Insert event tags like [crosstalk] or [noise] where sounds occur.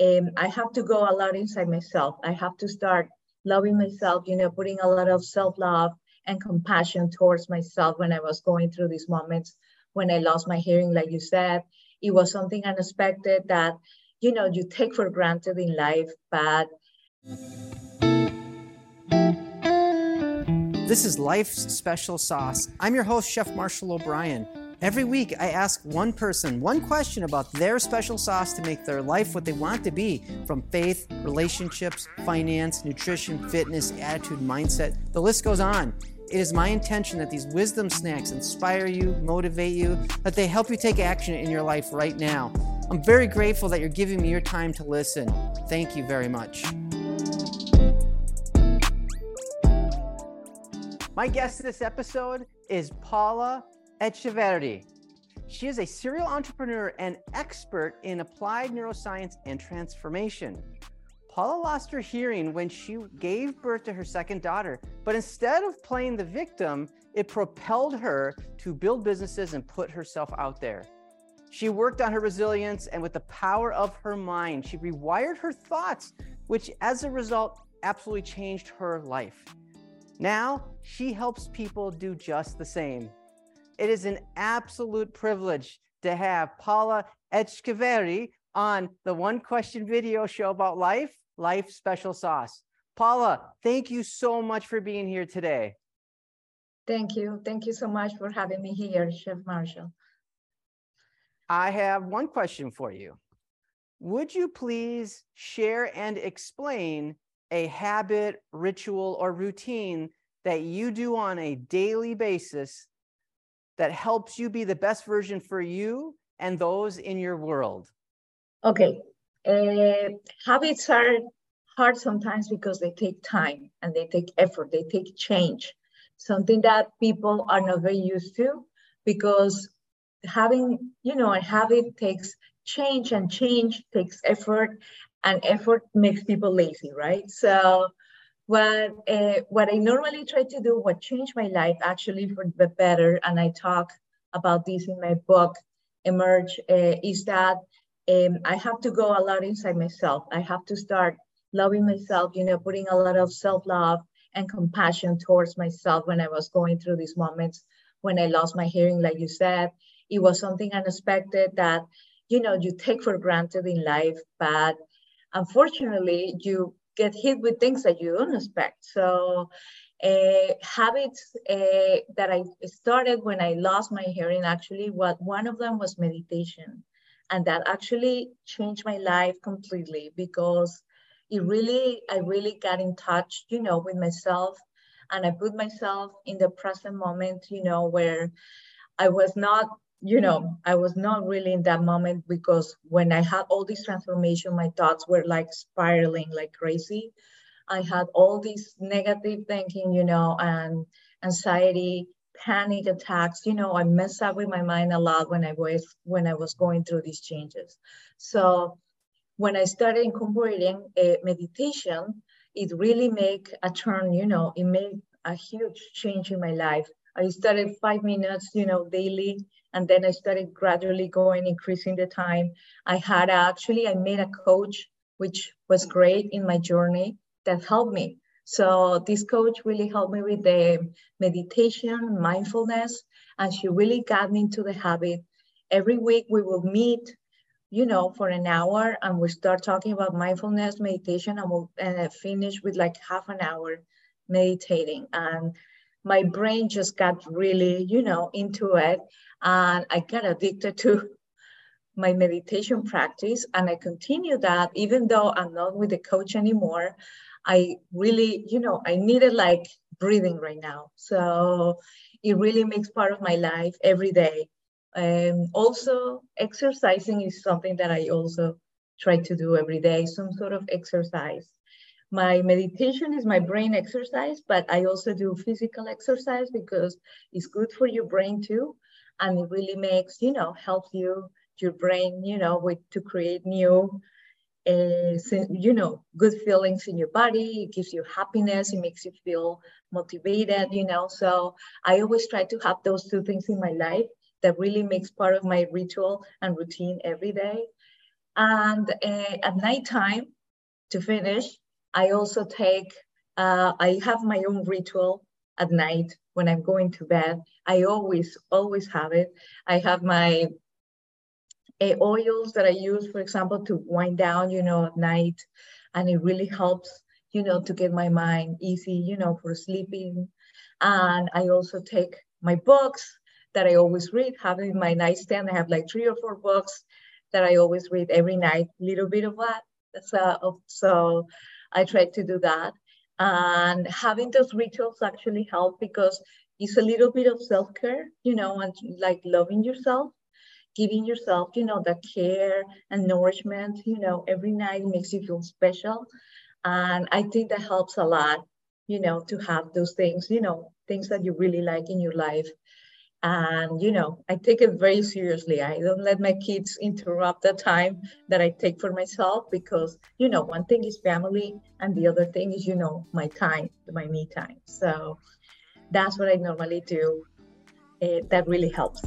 um, I have to go a lot inside myself. I have to start loving myself, you know, putting a lot of self love and compassion towards myself when I was going through these moments when I lost my hearing, like you said. It was something unexpected that, you know, you take for granted in life, but. This is Life's Special Sauce. I'm your host, Chef Marshall O'Brien. Every week, I ask one person one question about their special sauce to make their life what they want to be from faith, relationships, finance, nutrition, fitness, attitude, mindset. The list goes on. It is my intention that these wisdom snacks inspire you, motivate you, that they help you take action in your life right now. I'm very grateful that you're giving me your time to listen. Thank you very much. My guest this episode is Paula Echeverri. She is a serial entrepreneur and expert in applied neuroscience and transformation. Paula lost her hearing when she gave birth to her second daughter, but instead of playing the victim, it propelled her to build businesses and put herself out there. She worked on her resilience and with the power of her mind, she rewired her thoughts, which as a result absolutely changed her life. Now she helps people do just the same. It is an absolute privilege to have Paula Echeverri on the One Question video show about life, Life Special Sauce. Paula, thank you so much for being here today. Thank you. Thank you so much for having me here, Chef Marshall. I have one question for you. Would you please share and explain a habit, ritual, or routine that you do on a daily basis that helps you be the best version for you and those in your world? Okay. Uh, habits are hard sometimes because they take time and they take effort, they take change, something that people are not very used to because having, you know, a habit takes change and change takes effort and effort makes people lazy, right? So what uh, what I normally try to do, what changed my life actually for the better, and I talk about this in my book, Emerge, uh, is that um, I have to go a lot inside myself. I have to start loving myself, you know, putting a lot of self love and compassion towards myself when I was going through these moments when I lost my hearing, like you said. It was something unexpected that, you know, you take for granted in life, but unfortunately, you get hit with things that you don't expect. So uh, habits uh, that I started when I lost my hearing, actually, what one of them was meditation. And that actually changed my life completely because it really, I really got in touch, you know, with myself. And I put myself in the present moment, you know, where I was not you know, I was not really in that moment because when I had all this transformation, my thoughts were like spiraling like crazy. I had all this negative thinking, you know, and anxiety, panic attacks. You know, I messed up with my mind a lot when I was when I was going through these changes. So when I started incorporating uh, meditation, it really made a turn. You know, it made a huge change in my life. I started five minutes, you know, daily and then I started gradually going, increasing the time. I had actually, I made a coach, which was great in my journey that helped me. So this coach really helped me with the meditation, mindfulness, and she really got me into the habit. Every week we will meet, you know, for an hour and we start talking about mindfulness, meditation, and we'll and finish with like half an hour meditating. And my brain just got really, you know, into it. And I got addicted to [laughs] my meditation practice. And I continue that even though I'm not with the coach anymore. I really, you know, I needed like breathing right now. So it really makes part of my life every day. Um, also, exercising is something that I also try to do every day, some sort of exercise my meditation is my brain exercise, but I also do physical exercise because it's good for your brain too. And it really makes, you know, helps you, your brain, you know, with to create new, uh, you know, good feelings in your body. It gives you happiness. It makes you feel motivated, you know. So I always try to have those two things in my life that really makes part of my ritual and routine every day. And uh, at nighttime, to finish, I also take, uh, I have my own ritual at night when I'm going to bed. I always, always have it. I have my uh, oils that I use, for example, to wind down, you know, at night. And it really helps, you know, to get my mind easy, you know, for sleeping. And I also take my books that I always read, have in my nightstand. I have like three or four books that I always read every night, little bit of that. So, so I try to do that. And having those rituals actually help because it's a little bit of self-care, you know, and like loving yourself, giving yourself, you know, the care and nourishment, you know, every night makes you feel special. And I think that helps a lot, you know, to have those things, you know, things that you really like in your life and you know i take it very seriously. I don't let my kids interrupt the time that i take for myself because you know one thing is family and the other thing is you know my time my me time. So that's what i normally do. It, that really helps